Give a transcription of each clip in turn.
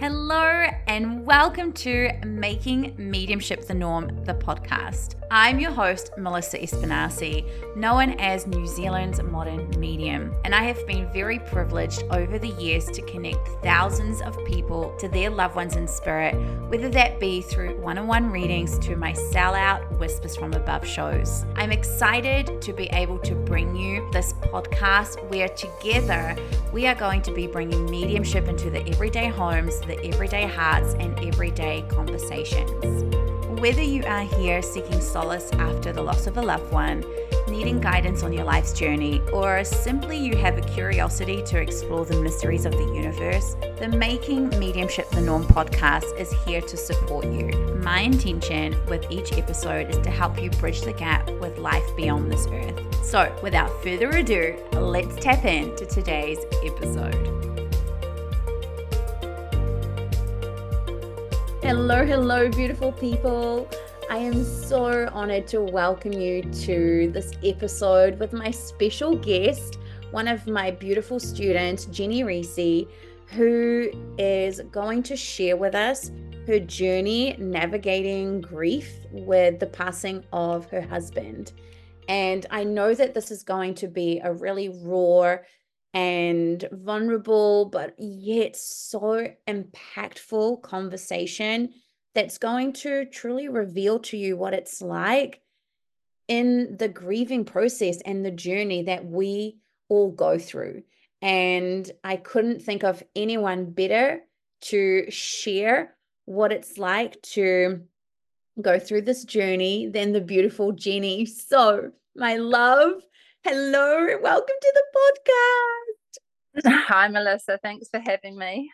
Hello, and welcome to Making Mediumship the Norm, the podcast. I'm your host, Melissa Espinasse, known as New Zealand's modern medium, and I have been very privileged over the years to connect thousands of people to their loved ones in spirit, whether that be through one on one readings to my sellout Whispers from Above shows. I'm excited to be able to bring you this podcast where together we are going to be bringing mediumship into the everyday homes the everyday hearts and everyday conversations. Whether you are here seeking solace after the loss of a loved one, needing guidance on your life's journey, or simply you have a curiosity to explore the mysteries of the universe, the Making Mediumship the Norm podcast is here to support you. My intention with each episode is to help you bridge the gap with life beyond this earth. So, without further ado, let's tap into today's episode. Hello, hello, beautiful people. I am so honored to welcome you to this episode with my special guest, one of my beautiful students, Jenny Risi, who is going to share with us her journey navigating grief with the passing of her husband. And I know that this is going to be a really raw and vulnerable, but yet so impactful conversation that's going to truly reveal to you what it's like in the grieving process and the journey that we all go through. And I couldn't think of anyone better to share what it's like to go through this journey than the beautiful Jenny. So, my love, hello, welcome to the podcast. Hi, Melissa. Thanks for having me.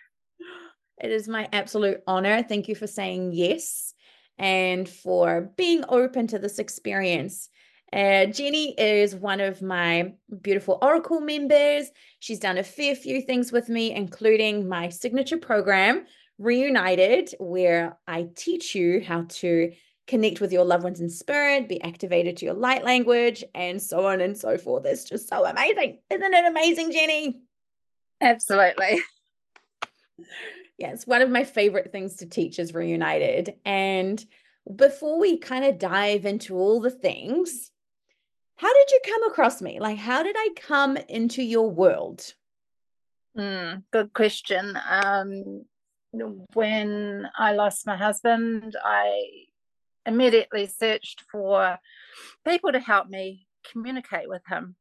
It is my absolute honor. Thank you for saying yes and for being open to this experience. Uh, Jenny is one of my beautiful Oracle members. She's done a fair few things with me, including my signature program, Reunited, where I teach you how to connect with your loved ones in spirit, be activated to your light language, and so on and so forth. It's just so amazing. Isn't it amazing, Jenny? Absolutely. Yes, one of my favorite things to teach is Reunited. And before we kind of dive into all the things, how did you come across me? Like, how did I come into your world? Mm, good question. Um, when I lost my husband, I immediately searched for people to help me communicate with him.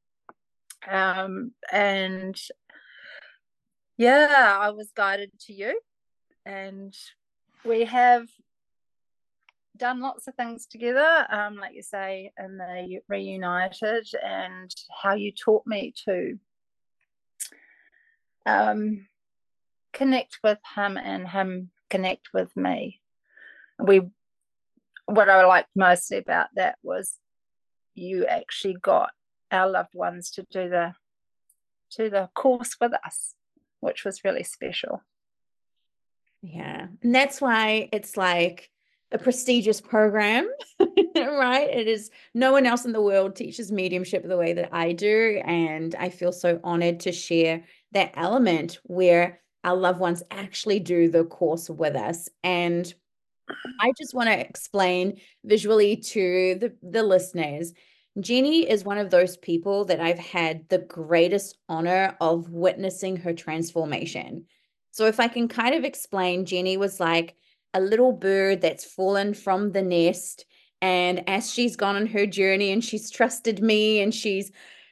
Um, and yeah, I was guided to you, and we have done lots of things together, um, like you say, in the reunited, and how you taught me to um, connect with him and him connect with me. We, what I liked mostly about that was you actually got our loved ones to do the to the course with us which was really special. Yeah. And that's why it's like a prestigious program, right? It is no one else in the world teaches mediumship the way that I do. And I feel so honored to share that element where our loved ones actually do the course with us. And I just want to explain visually to the, the listeners Jenny is one of those people that I've had the greatest honor of witnessing her transformation. So, if I can kind of explain, Jenny was like a little bird that's fallen from the nest. And as she's gone on her journey and she's trusted me and she's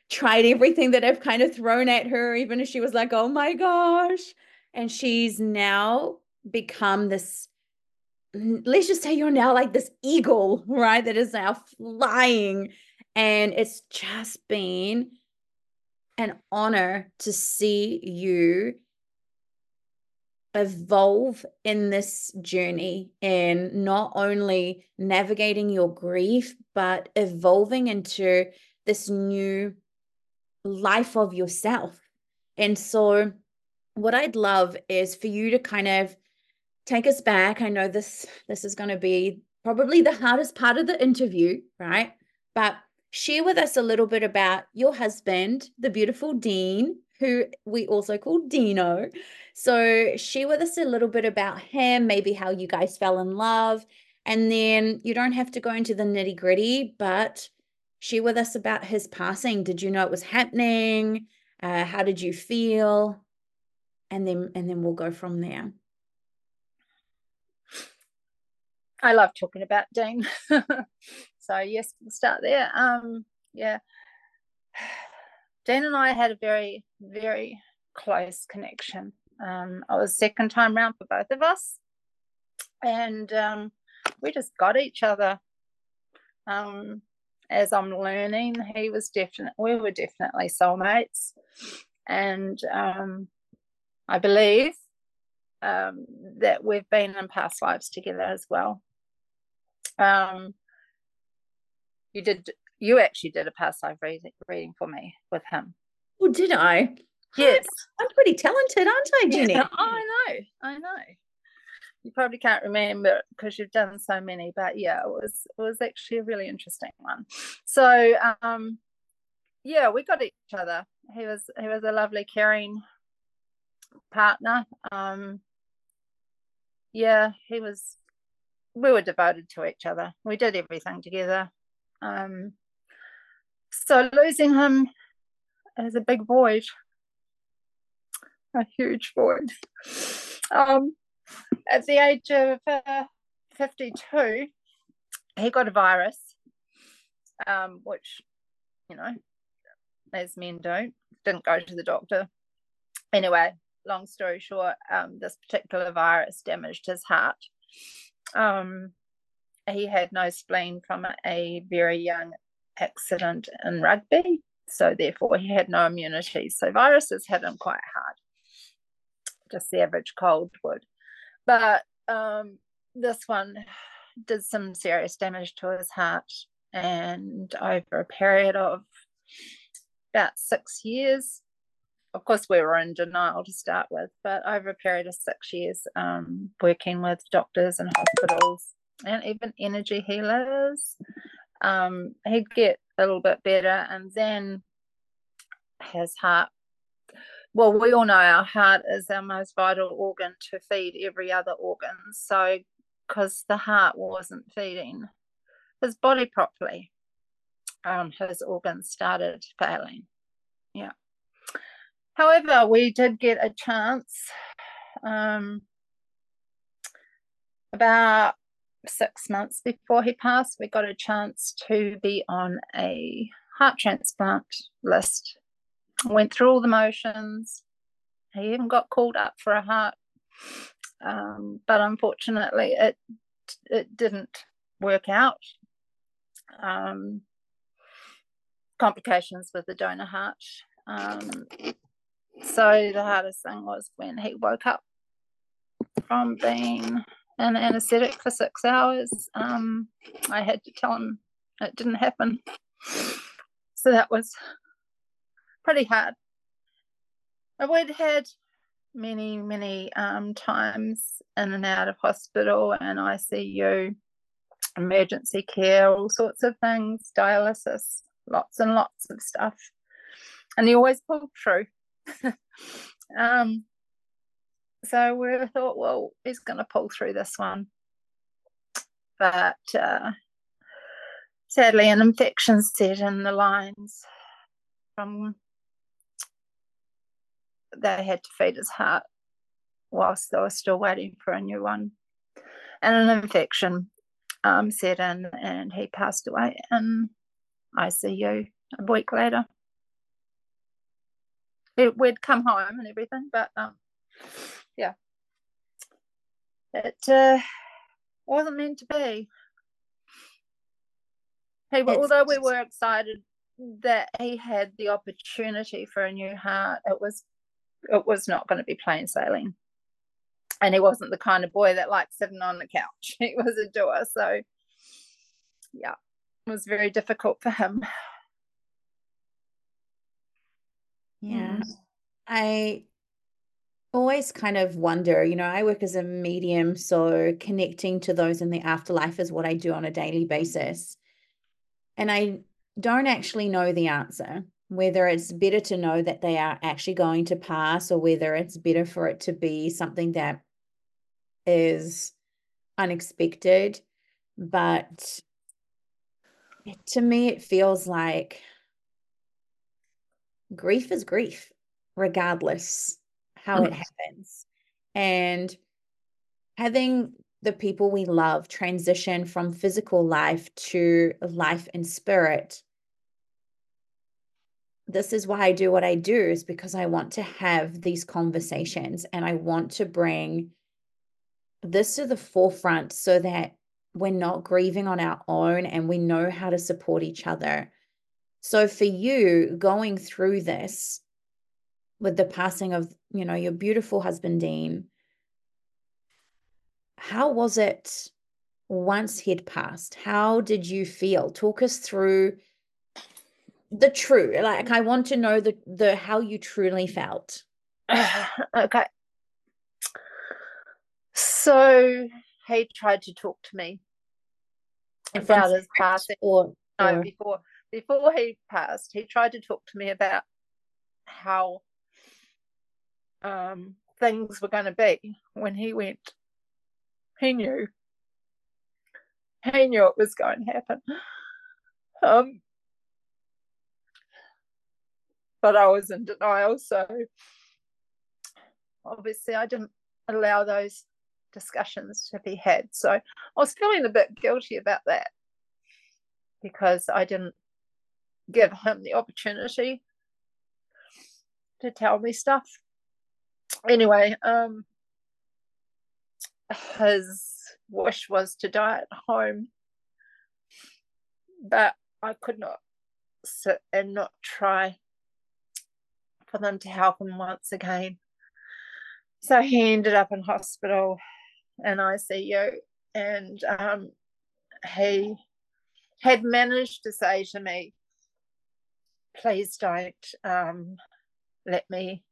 tried everything that I've kind of thrown at her, even if she was like, oh my gosh. And she's now become this let's just say you're now like this eagle, right? That is now flying and it's just been an honor to see you evolve in this journey and not only navigating your grief, but evolving into this new life of yourself. And so, what I'd love is for you to kind of take us back. I know this this is going to be probably the hardest part of the interview, right? But share with us a little bit about your husband, the beautiful Dean, who we also call Dino. So share with us a little bit about him, maybe how you guys fell in love. And then you don't have to go into the nitty gritty, but share with us about his passing. Did you know it was happening? Uh, how did you feel? And then and then we'll go from there. I love talking about Dean. so yes, we'll start there. Um, yeah. Dean and I had a very, very close connection. Um, I was second time round for both of us. And um, we just got each other. Um, as I'm learning, he was definitely, we were definitely soulmates. And um, I believe um, that we've been in past lives together as well. Um, you did, you actually did a past life reading, reading for me with him. Oh, did I? Yes. I'm pretty talented, aren't I, Jenny? Yeah, I know. I know you probably can't remember because you've done so many but yeah it was it was actually a really interesting one so um yeah we got each other he was he was a lovely caring partner um yeah he was we were devoted to each other we did everything together um so losing him is a big void a huge void um at the age of uh, 52, he got a virus, um, which, you know, as men don't, didn't go to the doctor. Anyway, long story short, um, this particular virus damaged his heart. Um, he had no spleen from a very young accident in rugby, so therefore he had no immunity. So viruses hit him quite hard, just the average cold would but um, this one did some serious damage to his heart and over a period of about six years of course we were in denial to start with but over a period of six years um, working with doctors and hospitals and even energy healers um, he'd get a little bit better and then his heart well, we all know our heart is our most vital organ to feed every other organ. So, because the heart wasn't feeding his body properly, um, his organs started failing. Yeah. However, we did get a chance um, about six months before he passed. We got a chance to be on a heart transplant list went through all the motions. He even got called up for a heart, um, but unfortunately, it it didn't work out. Um, complications with the donor heart. Um, so the hardest thing was when he woke up from being an anesthetic for six hours. Um, I had to tell him it didn't happen. So that was pretty hard. We'd had many, many um, times in and out of hospital and ICU, emergency care, all sorts of things, dialysis, lots and lots of stuff. And he always pulled through. um, so we thought, well, he's going to pull through this one. But uh, sadly, an infection set in the lines from they had to feed his heart whilst they were still waiting for a new one. And an infection um, set in, and he passed away in ICU a week later. It, we'd come home and everything, but um, yeah, it uh, wasn't meant to be. Hey, although we were excited that he had the opportunity for a new heart, it was it was not going to be plain sailing. And he wasn't the kind of boy that liked sitting on the couch. He was a doer. So, yeah, it was very difficult for him. Yeah. Mm. I always kind of wonder, you know, I work as a medium, so connecting to those in the afterlife is what I do on a daily basis. And I don't actually know the answer whether it's better to know that they are actually going to pass or whether it's better for it to be something that is unexpected. But to me, it feels like grief is grief, regardless how it mm-hmm. happens. And having the people we love transition from physical life to life in spirit this is why I do what I do is because I want to have these conversations and I want to bring this to the forefront so that we're not grieving on our own and we know how to support each other. So for you going through this with the passing of, you know, your beautiful husband Dean, how was it once he'd passed? How did you feel? Talk us through the true like i want to know the the how you truly felt okay so he tried to talk to me about his passing or, or no before before he passed he tried to talk to me about how um things were going to be when he went he knew he knew it was going to happen um but I was in denial. So obviously, I didn't allow those discussions to be had. So I was feeling a bit guilty about that because I didn't give him the opportunity to tell me stuff. Anyway, um, his wish was to die at home, but I could not sit and not try for them to help him once again. So he ended up in hospital in ICU, and um, he had managed to say to me, "Please don't um, let me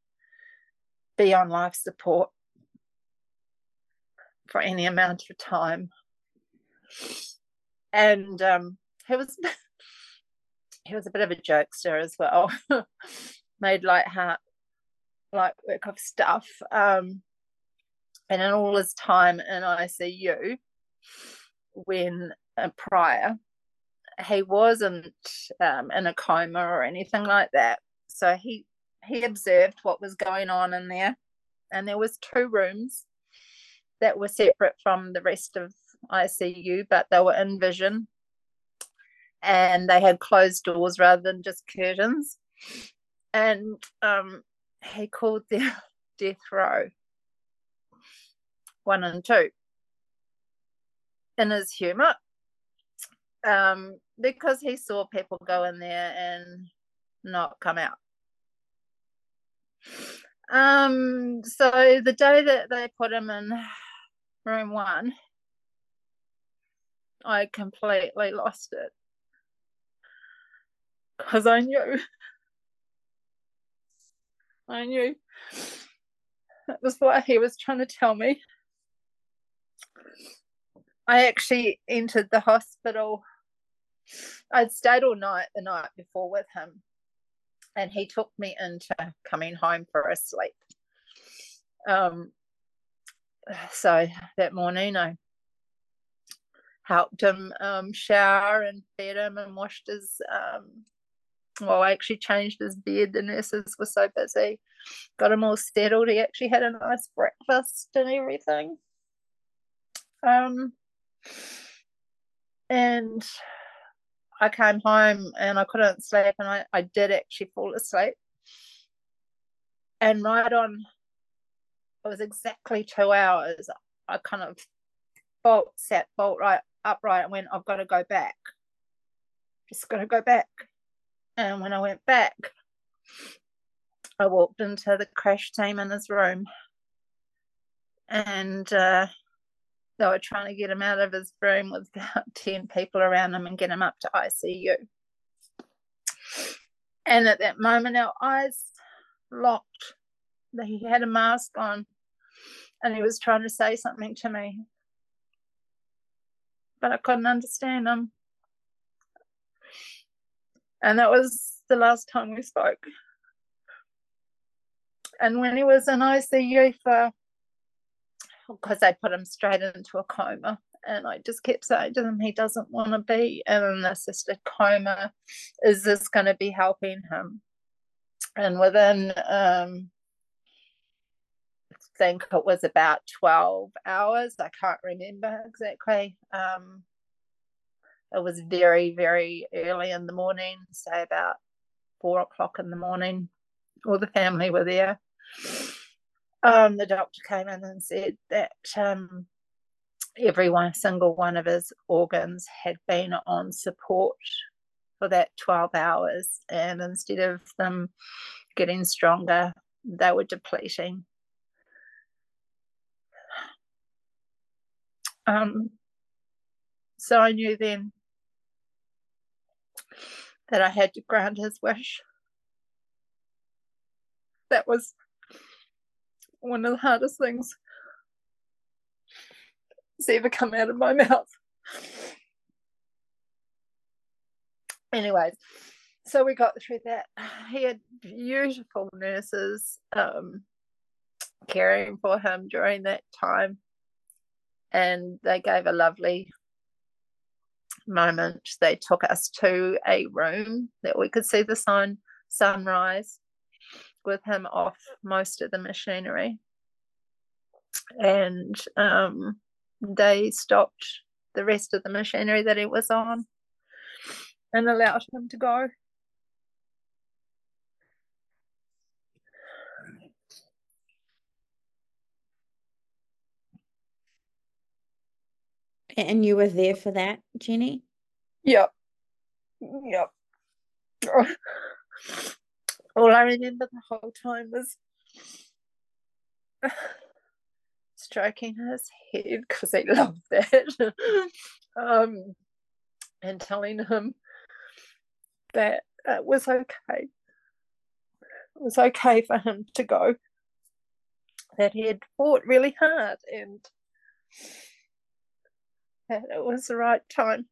be on life support for any amount of time." And um, he was he was a bit of a jokester as well. made light hat light work of stuff. Um, and in all his time in ICU, when uh, prior, he wasn't um, in a coma or anything like that. So he he observed what was going on in there, and there was two rooms that were separate from the rest of ICU, but they were in vision, and they had closed doors rather than just curtains. And um, he called them death row one and two. In his humor um, because he saw people go in there and not come out. Um, so the day that they put him in room one, I completely lost it because I knew I knew that was what he was trying to tell me. I actually entered the hospital. I'd stayed all night the night before with him, and he took me into coming home for a sleep. Um, so that morning, I helped him um, shower and fed him and washed his um, well, I actually changed his bed. The nurses were so busy. Got him all settled. He actually had a nice breakfast and everything. Um, and I came home and I couldn't sleep, and I, I did actually fall asleep. And right on, it was exactly two hours. I kind of bolt sat bolt right upright and went, I've got to go back. Just got to go back. And when I went back, I walked into the crash team in his room and uh, they were trying to get him out of his room with about 10 people around him and get him up to ICU. And at that moment, our eyes locked. He had a mask on and he was trying to say something to me, but I couldn't understand him and that was the last time we spoke. And when he was in ICU for, because they put him straight into a coma, and I just kept saying to him, he doesn't want to be in an assisted coma. Is this going to be helping him? And within, um, I think it was about 12 hours, I can't remember exactly. Um, it was very, very early in the morning, say about four o'clock in the morning. All the family were there. Um, the doctor came in and said that um, every one single one of his organs had been on support for that 12 hours and instead of them getting stronger they were depleting. Um, so i knew then that i had to grant his wish. That was one of the hardest things has ever come out of my mouth. Anyways, so we got through that. He had beautiful nurses um, caring for him during that time, and they gave a lovely moment. They took us to a room that we could see the sun sunrise with him off most of the machinery and um, they stopped the rest of the machinery that he was on and allowed him to go. And you were there for that, Jenny? Yep. Yep. All I remember the whole time was stroking his head because he loved that, um, and telling him that it was okay. It was okay for him to go. That he had fought really hard and that it was the right time.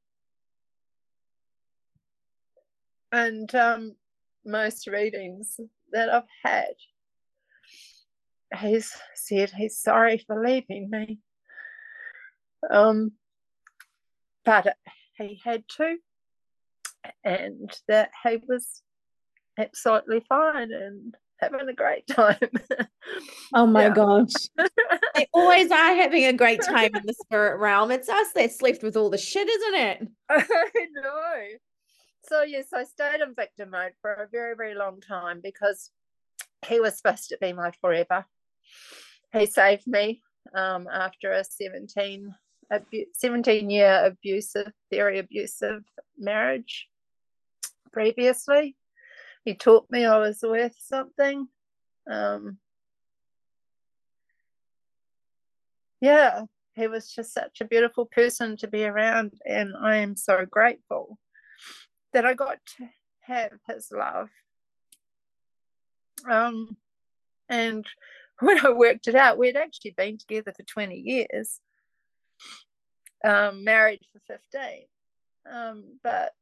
And um, most readings that I've had he's said he's sorry for leaving me. Um, but he had to, and that he was absolutely fine and having a great time. oh my gosh. they always are having a great time in the spirit realm. It's us that's left with all the shit, isn't it? I know. So yes, I stayed in victim mode for a very, very long time because he was supposed to be my forever he saved me um, after a 17, abu- 17 year abusive, very abusive marriage previously. He taught me I was worth something. Um, yeah, he was just such a beautiful person to be around, and I am so grateful that I got to have his love. Um, and when I worked it out, we'd actually been together for 20 years, um, married for 15. Um, but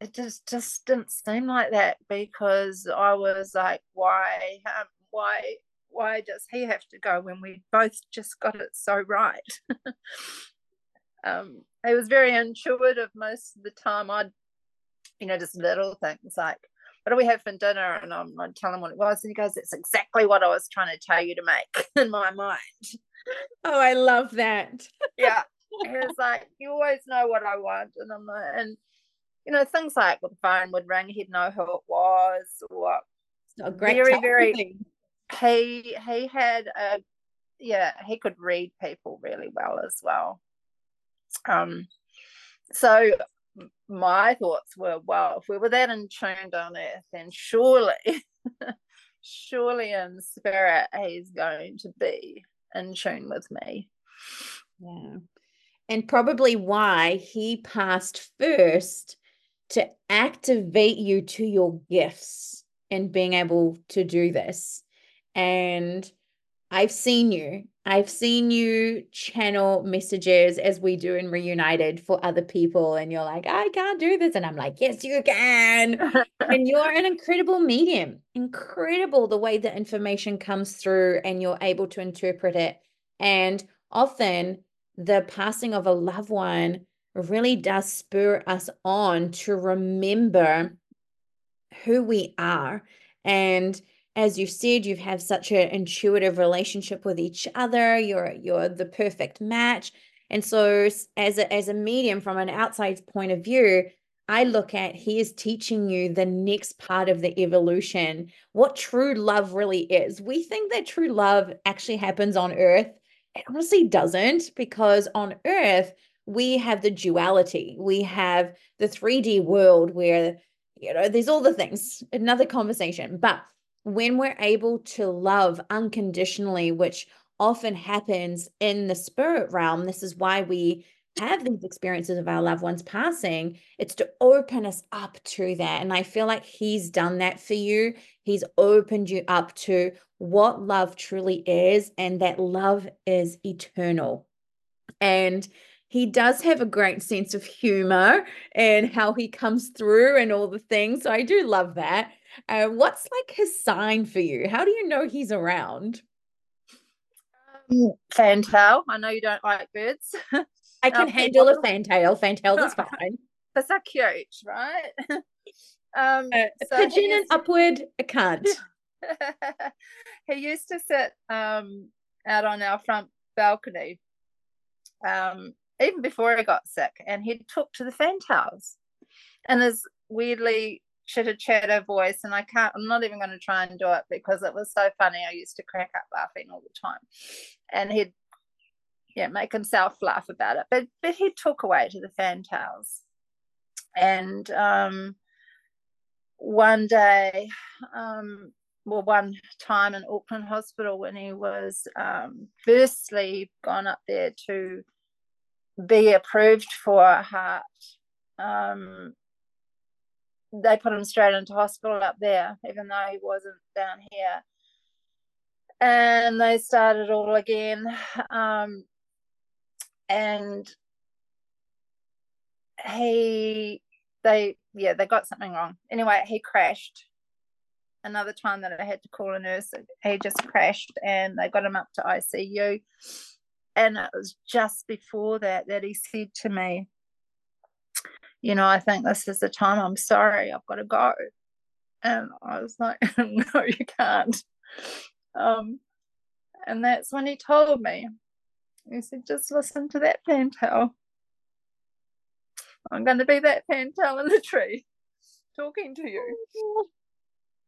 it just just didn't seem like that because I was like, why, um, why, why does he have to go when we both just got it so right? um, it was very intuitive most of the time. I'd, you know, just little things like, what do we have for dinner? And I'm, I tell him what it was. And he goes, it's exactly what I was trying to tell you to make in my mind. Oh, I love that. yeah. He was like, you always know what I want. And I'm like, and, you know, things like the phone would ring, he'd know who it was or a great very, very, thing. he, he had a, yeah, he could read people really well as well. Um, so my thoughts were, well, if we were that in tuned on earth, then surely, surely in spirit, he's going to be in tune with me. Yeah. And probably why he passed first to activate you to your gifts and being able to do this. And I've seen you I've seen you channel messages as we do in Reunited for other people, and you're like, I can't do this. And I'm like, yes, you can. and you're an incredible medium, incredible the way the information comes through and you're able to interpret it. And often the passing of a loved one really does spur us on to remember who we are and as you said, you have such an intuitive relationship with each other. You're you're the perfect match. And so as a as a medium from an outside point of view, I look at he is teaching you the next part of the evolution, what true love really is. We think that true love actually happens on earth. It honestly doesn't, because on earth, we have the duality. We have the 3D world where, you know, there's all the things, another conversation. But when we're able to love unconditionally, which often happens in the spirit realm, this is why we have these experiences of our loved ones passing, it's to open us up to that. And I feel like he's done that for you. He's opened you up to what love truly is, and that love is eternal. And he does have a great sense of humor and how he comes through and all the things. So I do love that. Uh, what's like his sign for you? How do you know he's around? Um, fantail. I know you don't like birds. I can um, handle a fantail. Fantail is fine. That's so cute, right? um, uh, so pigeon and upward, I can't. he used to sit um, out on our front balcony um, even before he got sick, and he'd talk to the fantails. And his weirdly chitter chatter voice and I can't I'm not even going to try and do it because it was so funny. I used to crack up laughing all the time and he'd yeah make himself laugh about it. But but he took away to the fantails and um one day um well one time in Auckland hospital when he was um firstly gone up there to be approved for a heart um they put him straight into hospital up there, even though he wasn't down here. And they started all again. Um, and he, they, yeah, they got something wrong. Anyway, he crashed. Another time that I had to call a nurse, he just crashed and they got him up to ICU. And it was just before that that he said to me, you know, I think this is the time. I'm sorry, I've got to go. And I was like, no, you can't. Um, and that's when he told me. He said, just listen to that fantail. I'm going to be that fantail in the tree talking to you.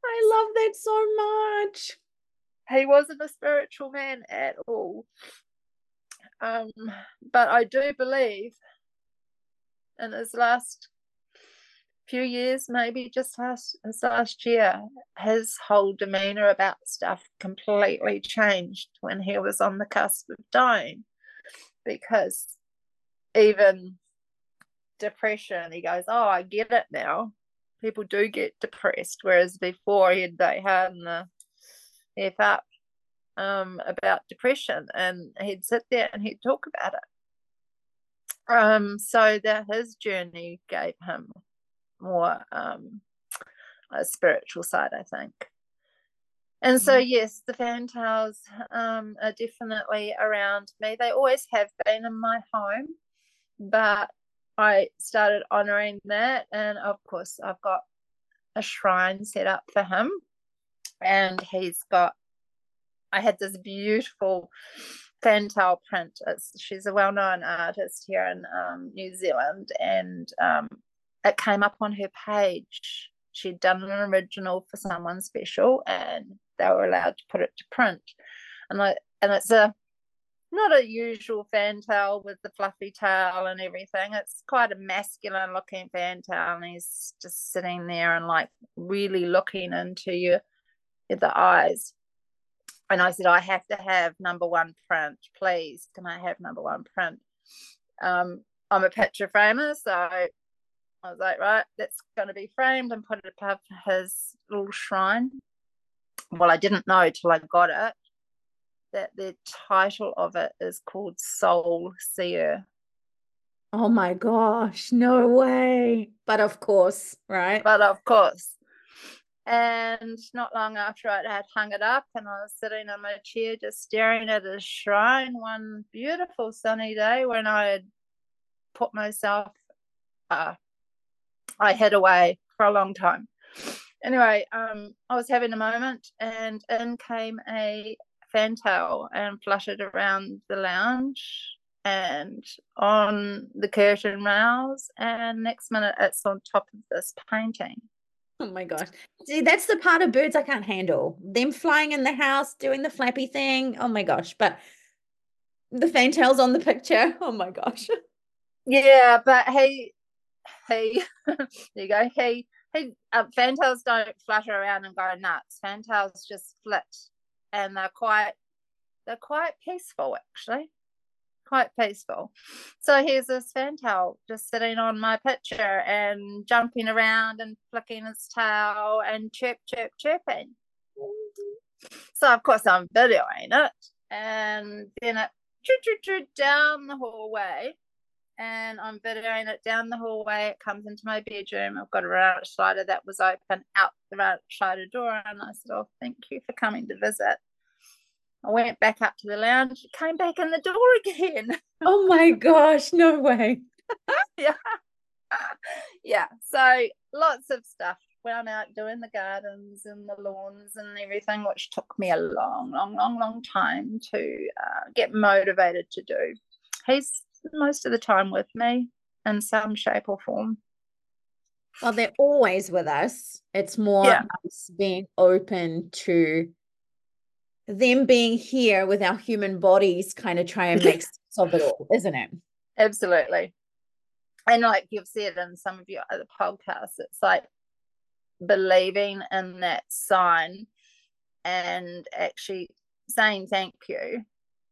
I love that so much. He wasn't a spiritual man at all. Um, but I do believe in his last few years, maybe just last his last year, his whole demeanor about stuff completely changed when he was on the cusp of dying. Because even depression, he goes, Oh, I get it now. People do get depressed, whereas before he'd they had the F up um, about depression and he'd sit there and he'd talk about it um, so that his journey gave him more um, a spiritual side, I think. And so, mm-hmm. yes, the fantails um, are definitely around me. They always have been in my home, but I started honoring that. And of course, I've got a shrine set up for him. And he's got, I had this beautiful Fantail Print. It's, she's a well known artist here in um, New Zealand, and um, it came up on her page. She'd done an original for someone special, and they were allowed to put it to print. And like, and it's a not a usual fantail with the fluffy tail and everything. It's quite a masculine looking fantail, and he's just sitting there and like really looking into you, the eyes and I said, I have to have number one print, please. Can I have number one print? Um, I'm a picture framer, so I was like, right, that's going to be framed and put it above his little shrine. Well, I didn't know till I got it that the title of it is called Soul Seer. Oh my gosh, no way. But of course, right? But of course. And not long after I had hung it up, and I was sitting on my chair just staring at a shrine one beautiful sunny day when I had put myself, uh, I hid away for a long time. Anyway, um, I was having a moment, and in came a fantail and fluttered around the lounge and on the curtain rails, and next minute it's on top of this painting. Oh my gosh. See, that's the part of birds I can't handle. Them flying in the house, doing the flappy thing. Oh my gosh. But the fantails on the picture. Oh my gosh. Yeah, but he, he, there you go. He, he, uh, fantails don't flutter around and go nuts. Fantails just flit and they're quite, they're quite peaceful actually quite peaceful. So here's this fantail just sitting on my picture and jumping around and flicking its tail and chirp, chirp, chirping. So of course I'm videoing it, and then it choo choo choo down the hallway, and I'm videoing it down the hallway. It comes into my bedroom. I've got a round slider that was open out the round slider door, and I said, "Oh, thank you for coming to visit." I went back up to the lounge, came back in the door again. Oh my gosh, no way. yeah. yeah. So lots of stuff when I'm out doing the gardens and the lawns and everything, which took me a long, long, long, long time to uh, get motivated to do. He's most of the time with me in some shape or form. Well, they're always with us. It's more yeah. us being open to them being here with our human bodies kind of try and make sense of it all, isn't it? Absolutely. And like you've said in some of your other podcasts, it's like believing in that sign and actually saying thank you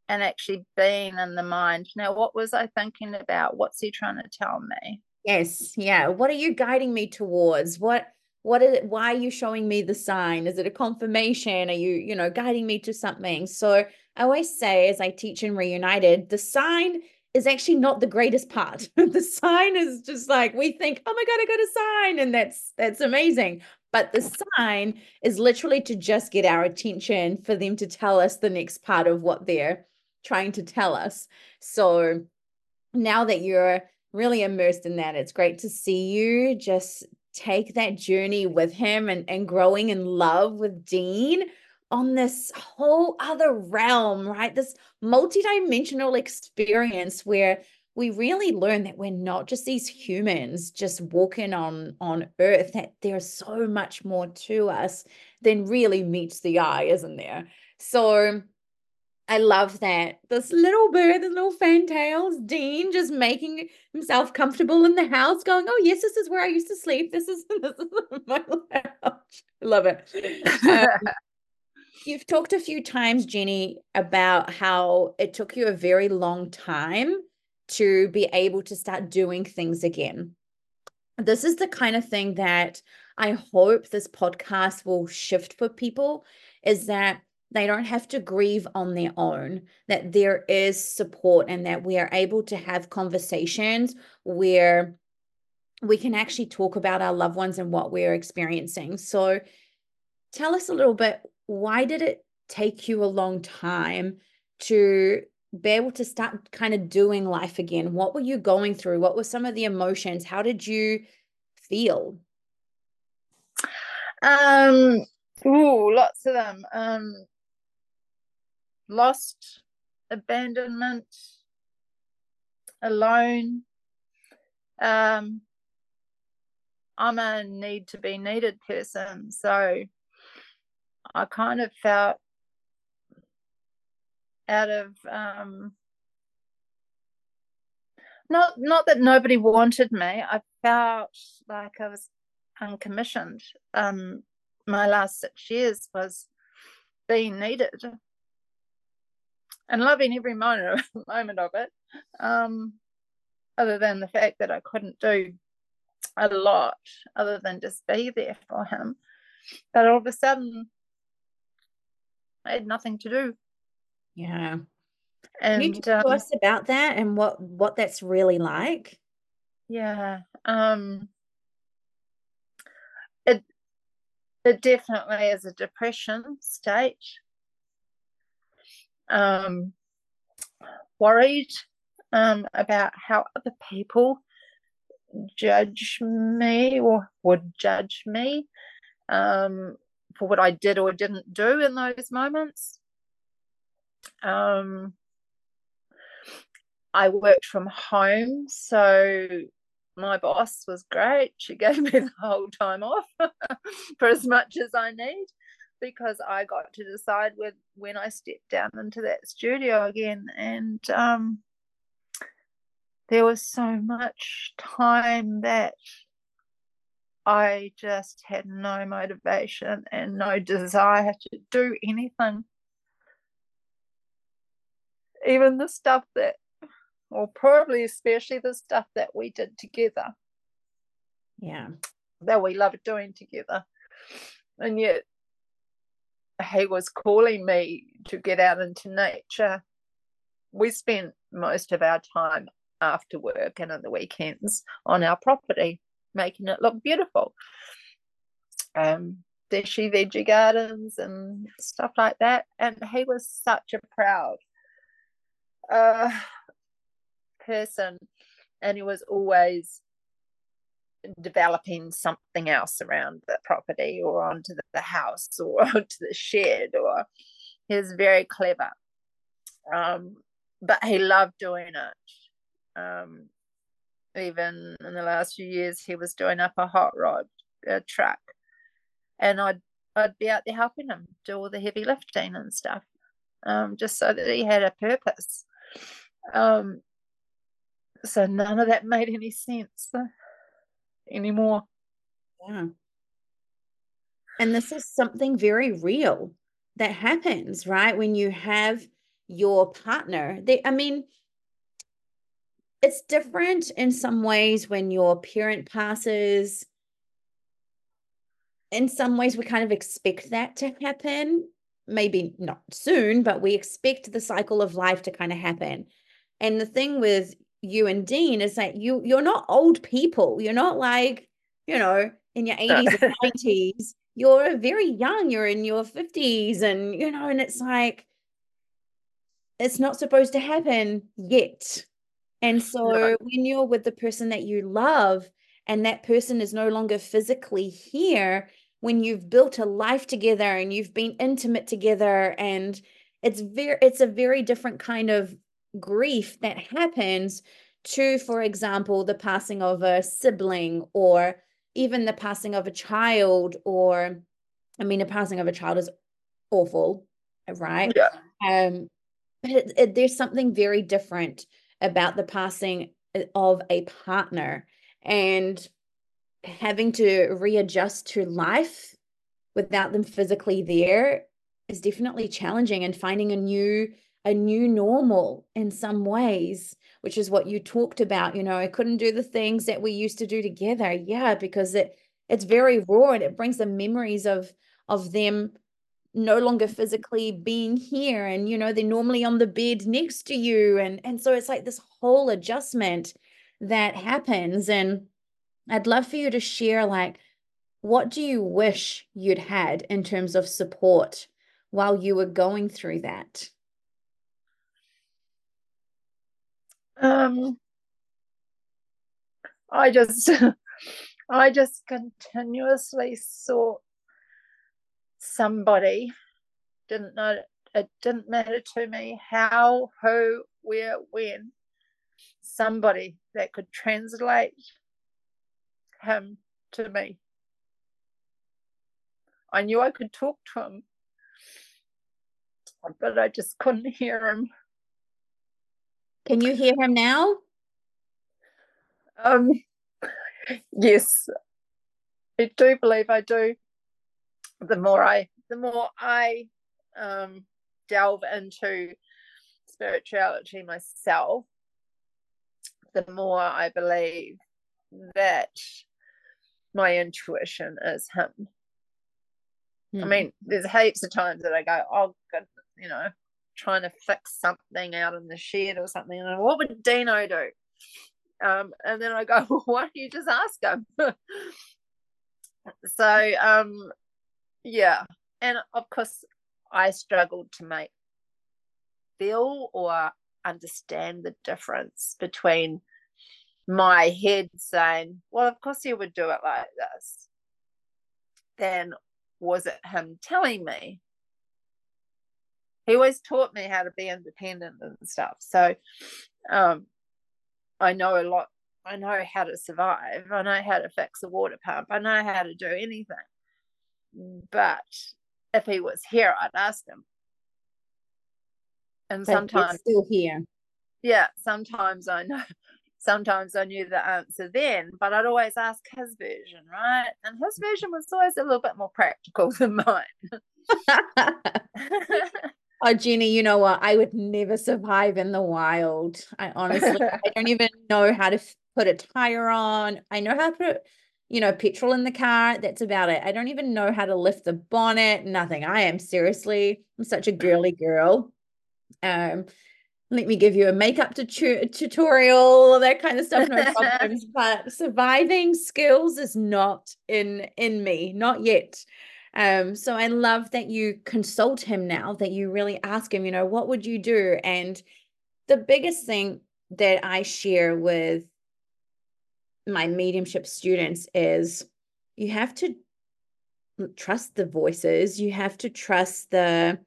and actually being in the mind. Now, what was I thinking about? What's he trying to tell me? Yes. Yeah. What are you guiding me towards? What what is it why are you showing me the sign? Is it a confirmation? Are you you know guiding me to something? So i always say as i teach in reunited the sign is actually not the greatest part. The sign is just like we think oh my god i got a sign and that's that's amazing. But the sign is literally to just get our attention for them to tell us the next part of what they're trying to tell us. So now that you're really immersed in that it's great to see you just take that journey with him and, and growing in love with Dean on this whole other realm, right? This multidimensional experience where we really learn that we're not just these humans just walking on on earth that there's so much more to us than really meets the eye isn't there so I love that. This little bird, this little fantails, Dean just making himself comfortable in the house, going, Oh, yes, this is where I used to sleep. This is this is my lounge. I love it. Um, you've talked a few times, Jenny, about how it took you a very long time to be able to start doing things again. This is the kind of thing that I hope this podcast will shift for people is that they don't have to grieve on their own, that there is support and that we are able to have conversations where we can actually talk about our loved ones and what we're experiencing. So tell us a little bit why did it take you a long time to be able to start kind of doing life again? What were you going through? What were some of the emotions? How did you feel? Um, ooh, lots of them. Um, lost, abandonment, alone. Um, I'm a need to be needed person, so I kind of felt out of um, not not that nobody wanted me. I felt like I was uncommissioned. Um, my last six years was being needed and loving every moment, moment of it. Um, other than the fact that I couldn't do a lot other than just be there for him. But all of a sudden, I had nothing to do. Yeah. And Can you talk to um, us about that and what what that's really like? yeah, um, it it definitely is a depression state. Um, worried um, about how other people judge me or would judge me um, for what I did or didn't do in those moments. Um, I worked from home, so my boss was great. She gave me the whole time off for as much as I need because I got to decide with when I stepped down into that studio again. And um, there was so much time that I just had no motivation and no desire to do anything. Even the stuff that, or probably especially the stuff that we did together, Yeah. that we loved doing together. And yet, he was calling me to get out into nature. We spent most of our time after work and on the weekends on our property making it look beautiful. Um, Deshi veggie gardens and stuff like that. And he was such a proud uh, person, and he was always developing something else around the property or onto the, the house or onto the shed or he was very clever. Um, but he loved doing it. Um, even in the last few years he was doing up a hot rod a truck. And I'd I'd be out there helping him do all the heavy lifting and stuff um, just so that he had a purpose. Um, so none of that made any sense anymore Yeah. And this is something very real that happens, right? When you have your partner. They, I mean, it's different in some ways when your parent passes. In some ways, we kind of expect that to happen. Maybe not soon, but we expect the cycle of life to kind of happen. And the thing with you and Dean is that you you're not old people. You're not like, you know, in your 80s and 90s. You're very young. You're in your 50s and you know, and it's like it's not supposed to happen yet. And so No. when you're with the person that you love and that person is no longer physically here, when you've built a life together and you've been intimate together and it's very it's a very different kind of grief that happens to for example the passing of a sibling or even the passing of a child or I mean the passing of a child is awful, right? yeah Um but it, it, there's something very different about the passing uh, of a partner and having to readjust to life without them physically there is definitely challenging and finding a new a new normal in some ways which is what you talked about you know i couldn't do the things that we used to do together. Yeah because it it's very raw and it brings the memories of of them no longer physically being here and you know they're normally on the bed next to you. And and so it's like this whole adjustment that happens. And I'd love for you to share like what do you wish you'd had in terms of support while you were going through that um i just i just continuously sought somebody. Didn't know it didn't matter to me how who where when. Somebody that could translate him to me. I knew i could talk to him but i just couldn't hear him can you hear him now? Um yes. I do believe i do. The more i the more i um delve into spirituality myself the more i believe that my intuition is him. I Hmm. mean, there's heaps of times that I go, oh, God, you know, trying to fix something out in the shed or something. And what would Dino do? Um, and then I go, well, why don't you just ask him? so um, yeah, and of course I struggled to make feel or understand the difference between my head saying, well, of course he would do it like this, then was it him telling me? He always taught me how to be independent and stuff. So um, I know a lot. I know how to survive. I know how to fix a water pump. I know how to do anything. But if he was here, I'd ask him. And but sometimes still here. Yeah, sometimes I know sometimes I knew the answer then, but I'd always ask his version, right? And his version was always a little bit more practical than mine. oh, Jenny, you know what? I would never survive in the wild. I honestly, I don't even know how to put a tire on. I know how to put, you know, petrol in the car. That's about it. I don't even know how to lift the bonnet. Nothing. I am seriously, I'm such a girly girl. Um, let me give you a makeup tu- tutorial, that kind of stuff. No problems. but surviving skills is not in in me, not yet. Um, so I love that you consult him now, that you really ask him, you know, what would you do? And the biggest thing that I share with my mediumship students is you have to trust the voices, you have to trust the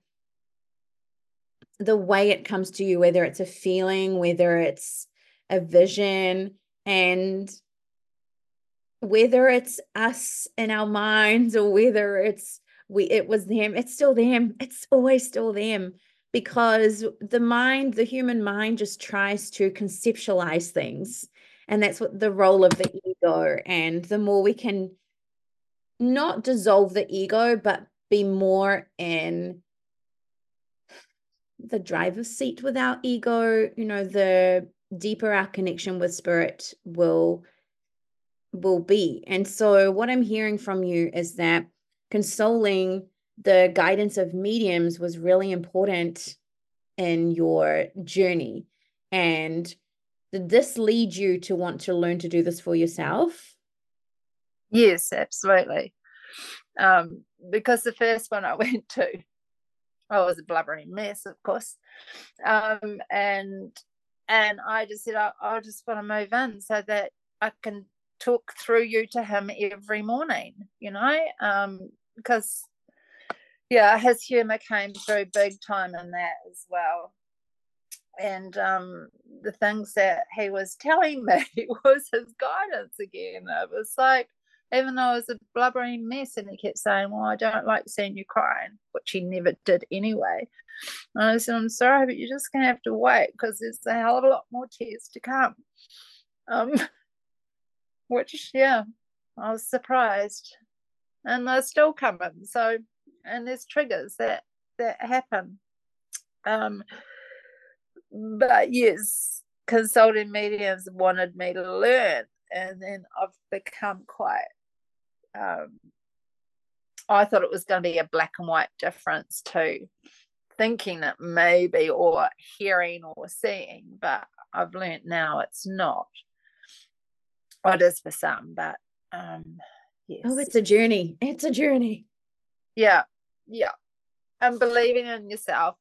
the way it comes to you, whether it's a feeling, whether it's a vision, and whether it's us in our minds or whether it's we it was them, it's still them. It's always still them because the mind, the human mind just tries to conceptualize things. And that's what the role of the ego. And the more we can not dissolve the ego, but be more in the driver's seat with our ego, you know, the deeper our connection with spirit will will be. And so what I'm hearing from you is that consoling the guidance of mediums was really important in your journey. And did this lead you to want to learn to do this for yourself? Yes, absolutely. Um, because the first one I went to, I was a blubbering mess, of course. Um, and and I just said, I, I just want to move in so that I can talk through you to him every morning, you know, um, because yeah, his humor came through big time in that as well. And um, the things that he was telling me was his guidance again. It was like, even though I was a blubbering mess. And he kept saying, Well, I don't like seeing you crying, which he never did anyway. And I said, I'm sorry, but you're just going to have to wait because there's a hell of a lot more tears to come. Um, which, yeah, I was surprised. And they're still coming. So, and there's triggers that that happen. Um, but yes, consulting mediums wanted me to learn, and then I've become quite um, I thought it was going to be a black and white difference too, thinking that maybe or hearing or seeing, but I've learned now it's not. Well, it is for some, but um, yes. Oh, it's a journey. It's a journey. Yeah, yeah. And believing in yourself,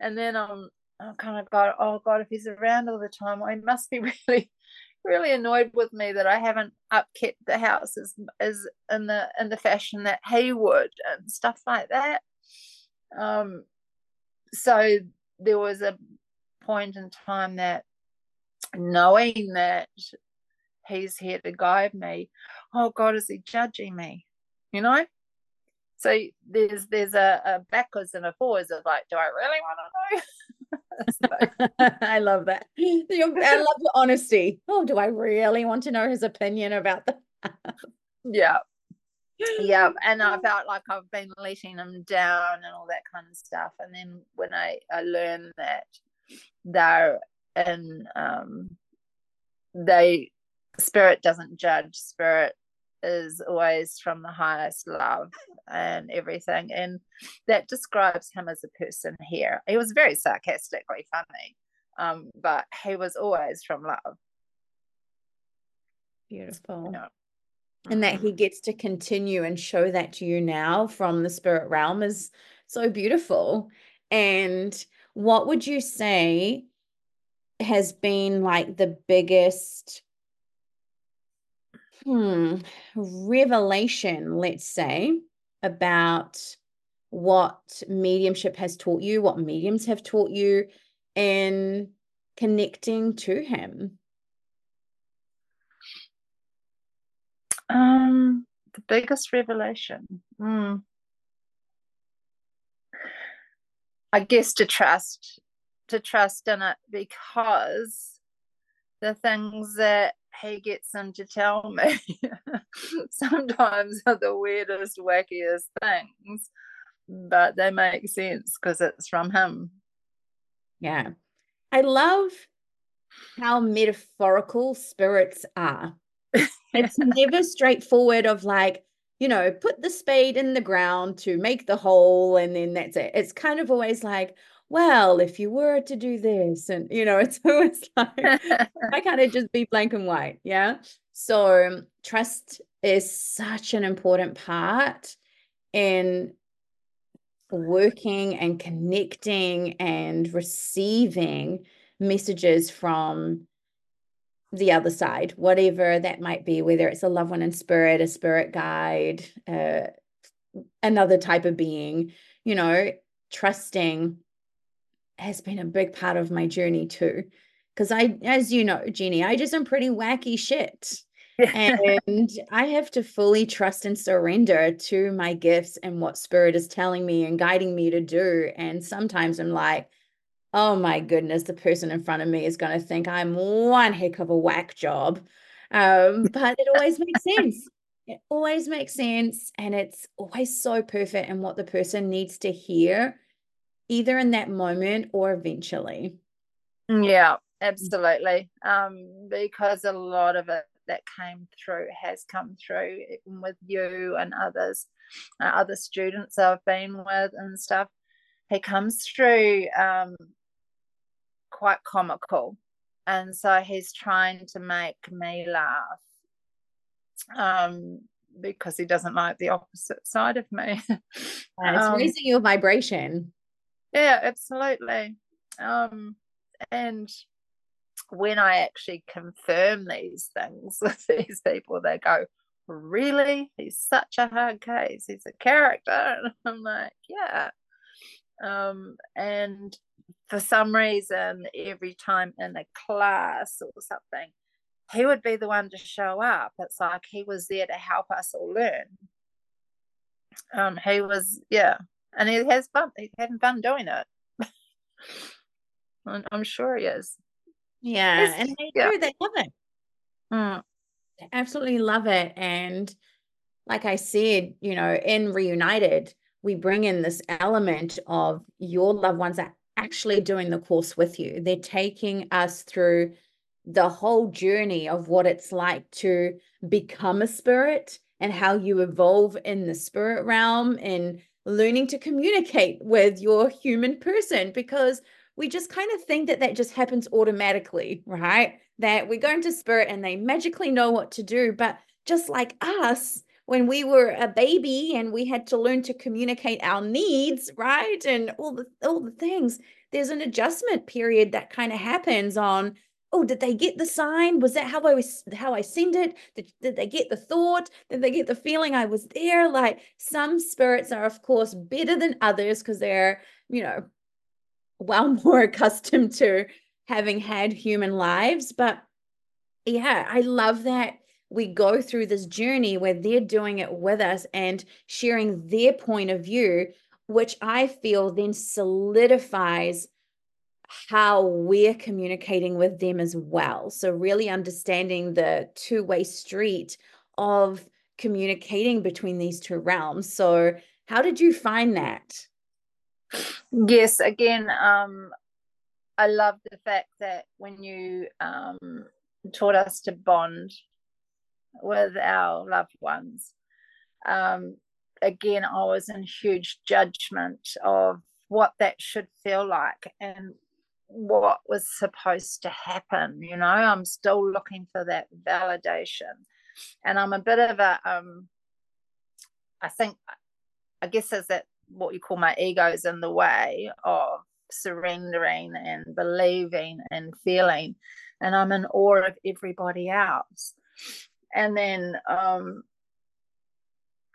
and then um, I kind of got, oh God, if he's around all the time, I must be really really annoyed with me that I haven't upkept the house as, as in the in the fashion that he would and stuff like that. Um, so there was a point in time that knowing that he's here to guide me, oh God, is he judging me? You know? So there's there's a, a backwards and a forwards of like, do I really want to know? I love that. I love the honesty. Oh, do I really want to know his opinion about that? yeah. Yeah. And I felt like I've been letting him down and all that kind of stuff. And then when I, I learned that they're in um they spirit doesn't judge, spirit is always from the highest love and everything. And that describes him as a person here. He was very sarcastically funny, um, but he was always from love. Beautiful. And that he gets to continue and show that to you now from the spirit realm is so beautiful. And what would you say has been like the biggest hmm, revelation, let's say, about what mediumship has taught you, what mediums have taught you in connecting to him? Um, the biggest revelation. Mm. I guess to trust, to trust in it because the things that he gets him to tell me sometimes are the weirdest, wackiest things, but they make sense because it's from him. Yeah. I love how metaphorical spirits are. it's never straightforward of like, you know, put the spade in the ground to make the hole and then that's it. It's kind of always like, well, if you were to do this, and you know, it's always like I kind of just be blank and white. Yeah. So trust is such an important part in working and connecting and receiving messages from the other side, whatever that might be, whether it's a loved one in spirit, a spirit guide, uh, another type of being, you know, trusting has been a big part of my journey too. Because I, as you know, Jenny, I just am pretty wacky shit. and I have to fully trust and surrender to my gifts and what spirit is telling me and guiding me to do. And sometimes I'm like, oh my goodness, the person in front of me is going to think I'm one heck of a whack job. Um, but it always makes sense. It always makes sense. And it's always so perfect and what the person needs to hear either in that moment or eventually. Yeah, absolutely. Um, because a lot of it that came through has come through with you and others, uh, other students I've been with and stuff. He comes through um, quite comical. And so he's trying to make me laugh um, because he doesn't like the opposite side of me. it's um, raising your vibration yeah absolutely. Um and when i actually confirm these things with these people they go really? He's such a hard case. He's a character. And i'm like yeah. Um and for some reason every time in a class or something he would be the one to show up. It's like he was there to help us all learn. Um he was yeah and he has fun. He's having fun doing it. I'm sure he is. Yeah, it's, and they yeah. do. They love it. Mm. They absolutely love it. And like I said, you know, in Reunited, we bring in this element of your loved ones are actually doing the course with you. They're taking us through the whole journey of what it's like to become a spirit and how you evolve in the spirit realm and learning to communicate with your human person because we just kind of think that that just happens automatically, right? That we go into spirit and they magically know what to do. But just like us, when we were a baby and we had to learn to communicate our needs, right? And all the all the things, there's an adjustment period that kind of happens on oh did they get the sign? Was that how i was how i sent it? Did, did they get the thought? Did they get the feeling i was there? Like some spirits are of course better than others because they're you know well more accustomed to having had human lives. But yeah i love that we go through this journey where they're doing it with us and sharing their point of view which i feel then solidifies how we're communicating with them as well. So, really understanding the two way street of communicating between these two realms. So, how did you find that? Yes, again, um, I love the fact that when you um, taught us to bond with our loved ones. Um, again, I was in huge judgment of what that should feel like and what was supposed to happen. You know, I'm still looking for that validation. And I'm a bit of a, um, I think, I guess is that what you call my ego's in the way of surrendering and believing and feeling. And I'm in awe of everybody else. And then um,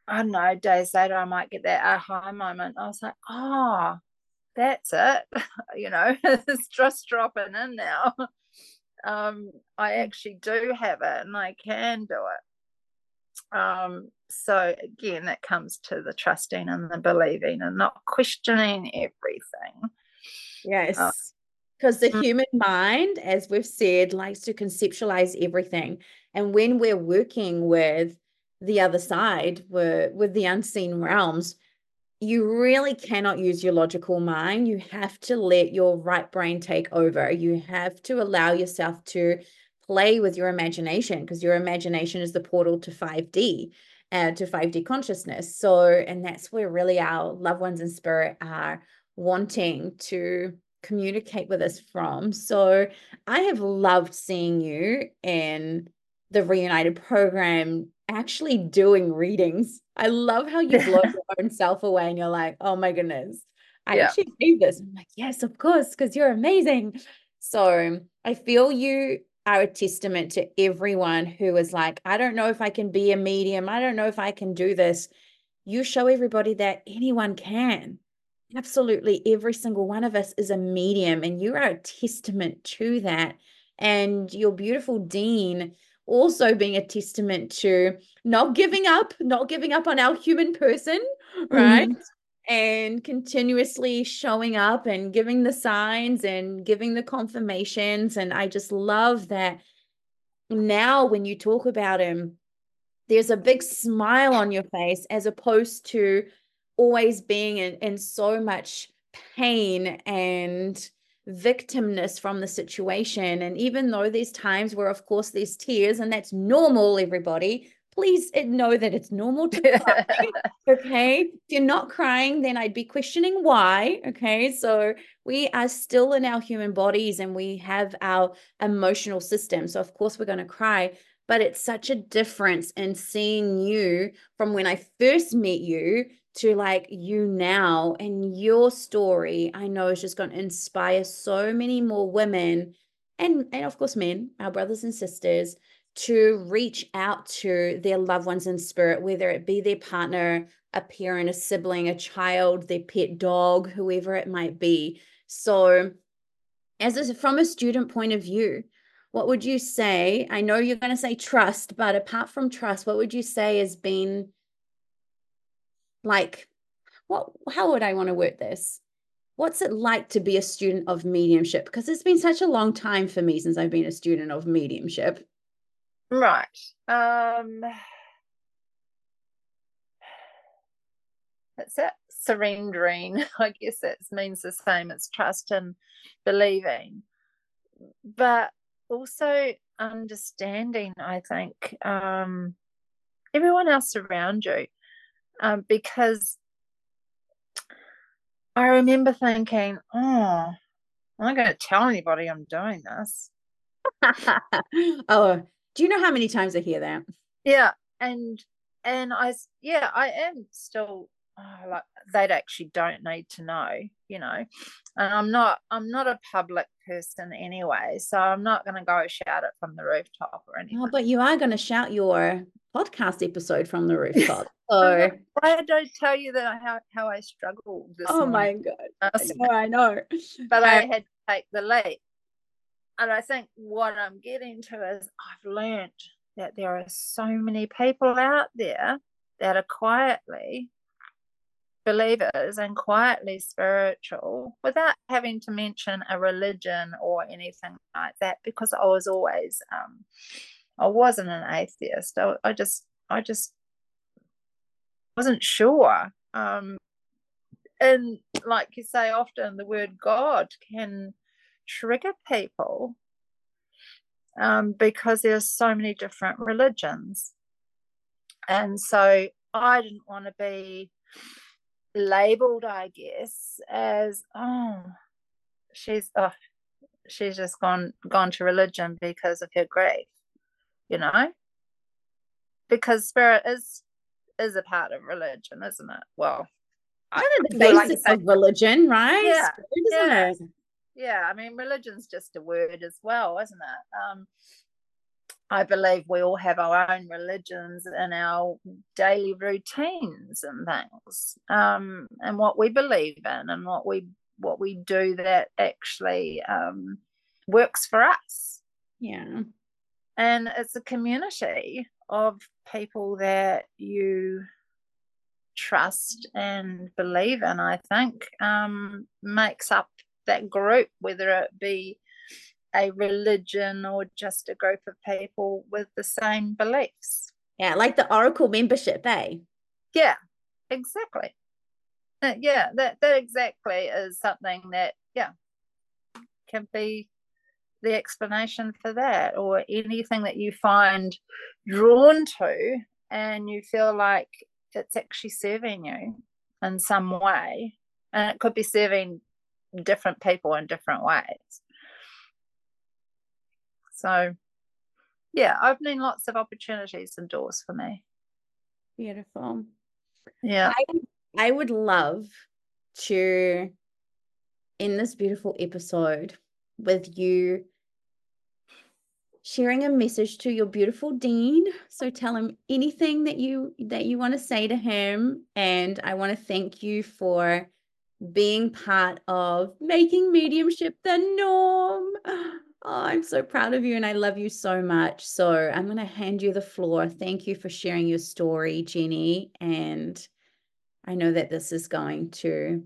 I don't know, days later, I might get that aha moment. I was like, oh, that's it. you know, it's just dropping in now. Um, I actually do have it and I can do it. Um, so again, that comes to the trusting and the believing and not questioning everything. Yes. because uh, the mm. human mind, as we've said, likes to conceptualize everything. And when we're working with the other side, with, with the unseen realms, you really cannot use your logical mind. You have to let your right brain take over. You have to allow yourself to play with your imagination because your imagination is the portal to 5D uh, to 5D consciousness. So, and that's where really our loved ones in spirit are wanting to communicate with us from. So, I have loved seeing you in the Reunited program actually doing readings. I love how you blow your own self away and you're like, oh my goodness, I yeah. actually gave this. I'm like, yes, of course, because you're amazing. So I feel you are a testament to everyone who is like, I don't know if I can be a medium. I don't know if I can do this. You show everybody that anyone can. Absolutely. Every single one of us is a medium, and you are a testament to that. And your beautiful Dean also being a testament to not giving up, not giving up on our human person, right? Mm. And continuously showing up and giving the signs and giving the confirmations. And I just love that now when you talk about him, there's a big smile on your face as opposed to always being in, in so much pain and victimness from the situation. And even though there's times where, of course, there's tears, and that's normal, everybody, please know that it's normal to cry. okay. If you're not crying, then I'd be questioning why. Okay. So we are still in our human bodies and we have our emotional system. So, of course, we're going to cry. But it's such a difference in seeing you from when I first met you to like you now and your story i know is just going to inspire so many more women and and of course men our brothers and sisters to reach out to their loved ones in spirit whether it be their partner a parent a sibling a child their pet dog whoever it might be. So as a, from a student point of view what would you say? I know you're going to say trust but apart from trust what would you say has been like what how would i want to word this? What's it like to be a student of mediumship? Because it's been such a long time for me since i've been a student of mediumship. Right. Um that's it. Surrendering i guess that means the same as trust and believing. But also understanding i think um everyone else around you um, because I remember thinking, oh, I'm not going to tell anybody I'm doing this. oh, do you know how many times I hear that? Yeah, and and I yeah I am still oh, like they actually don't need to know, you know, and I'm not I'm not a public person anyway, so I'm not going to go shout it from the rooftop or anything. Oh, but you are going to shout your podcast episode from the rooftop. So I don't tell you that how, how I struggled this Oh morning. my god. Uh, I know. But I had to take the leap. And I think what I'm getting to is I've learned that there are so many people out there that are quietly believers and quietly spiritual without having to mention a religion or anything like that because I was always um, I wasn't an atheist. I, I just I just wasn't sure. Um, and like you say, often the word God can trigger people. um, because there's so many different religions. And so I didn't want to be labeled, I guess, as oh, she's oh, she's just gone gone to religion because of her grief, you know? Because spirit is is a part of religion, isn't it? Well, one of the basics like of religion, right? Yeah, spirit, yeah. It? yeah. I mean, religion's just a word as well, isn't it? Um, I believe we all have our own religions and our daily routines and things, um, and what we believe in and what we what we do that actually um, works for us. Yeah, and it's a community of people that you trust and believe in. I think um, makes up that group, whether it be a religion or just a group of people with the same beliefs. Yeah, like the Oracle membership, eh? Yeah, exactly. Uh, yeah, that that exactly is something that yeah can be the explanation for that, or anything that you find drawn to, and you feel like it's actually serving you in some way, and it could be serving different people in different ways. So, yeah, opening lots of opportunities and doors for me. Beautiful. Yeah. I, I would love to in this beautiful episode with you sharing a message to your beautiful Dean so tell him anything that you that you want to say to him and i want to thank you for being part of making mediumship the norm Oh, I'm so proud of you and I love you so much. So I'm going to hand you the floor. Thank you for sharing your story, Jenny. And I know that this is going to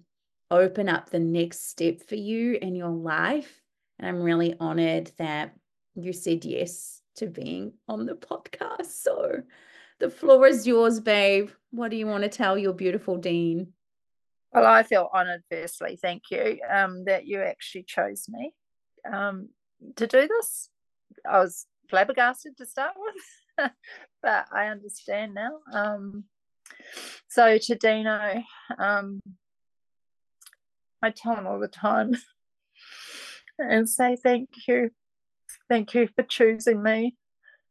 open up the next step for you in your life. And I'm really honored that you said yes to being on the podcast. So the floor is yours, babe. What do you want to tell your beautiful Dean? Well, I feel honored, firstly. Thank you um, that you actually chose me. Um, to do this. I was flabbergasted to start with, but I understand now. Um, so to Dino, um, I tell him all the time and say thank you. Thank you for choosing me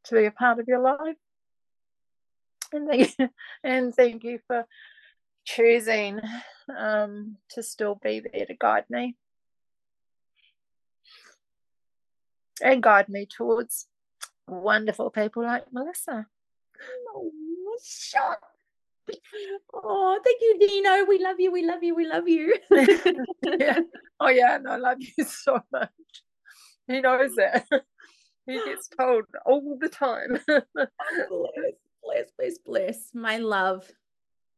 to be a part of your life. And thank you, and thank you for choosing um, to still be there to guide me. And guide me towards wonderful people like Melissa. Oh. Oh, thank you, Dino. We love you. We love you. We love you. yeah. Oh, yeah. And I love you so much. He knows that. He gets told all the time. bless, bless, bless, bless. My love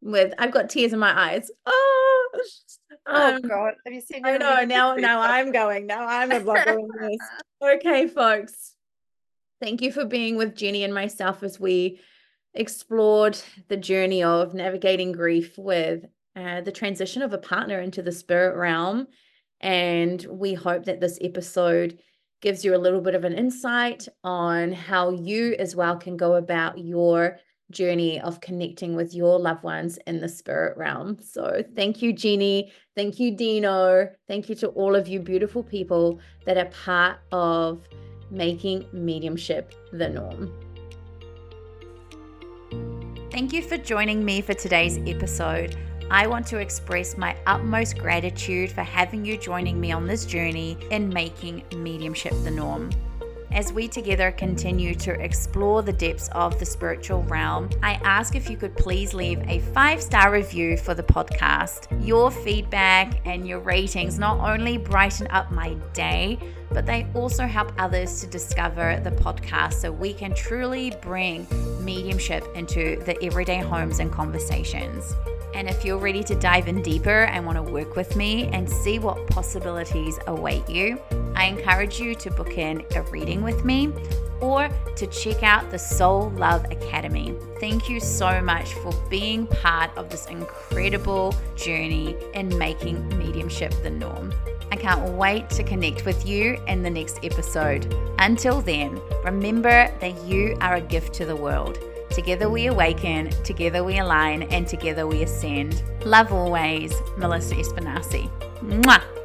with I've got tears in my eyes. Oh, oh um, God. Have you seen I know now now I'm going. Now I'm a blogger this. Okay, folks. Thank you for being with Jenny and myself as we explored the journey of navigating grief with uh, the transition of a partner into the spirit realm. And we hope that this episode gives you a little bit of an insight on how you as well can go about your journey of connecting with your loved ones in the spirit realm. So, thank you, Jenny. Thank you, Dino. Thank you to all of you beautiful people that are part of making mediumship the norm. Thank you for joining me for today's episode. I want to express my utmost gratitude for having you joining me on this journey in making mediumship the norm. As we together continue to explore the depths of the spiritual realm, I ask if you could please leave a five star review for the podcast. Your feedback and your ratings not only brighten up my day, but they also help others to discover the podcast so we can truly bring mediumship into the everyday homes and conversations. And if you're ready to dive in deeper and want to work with me and see what possibilities await you, I encourage you to book in a reading with me or to check out the Soul Love Academy. Thank you so much for being part of this incredible journey in making mediumship the norm. I can't wait to connect with you in the next episode. Until then, remember that you are a gift to the world. Together we awaken, together we align, and together we ascend. Love always, Melissa Espinasse. Mwah!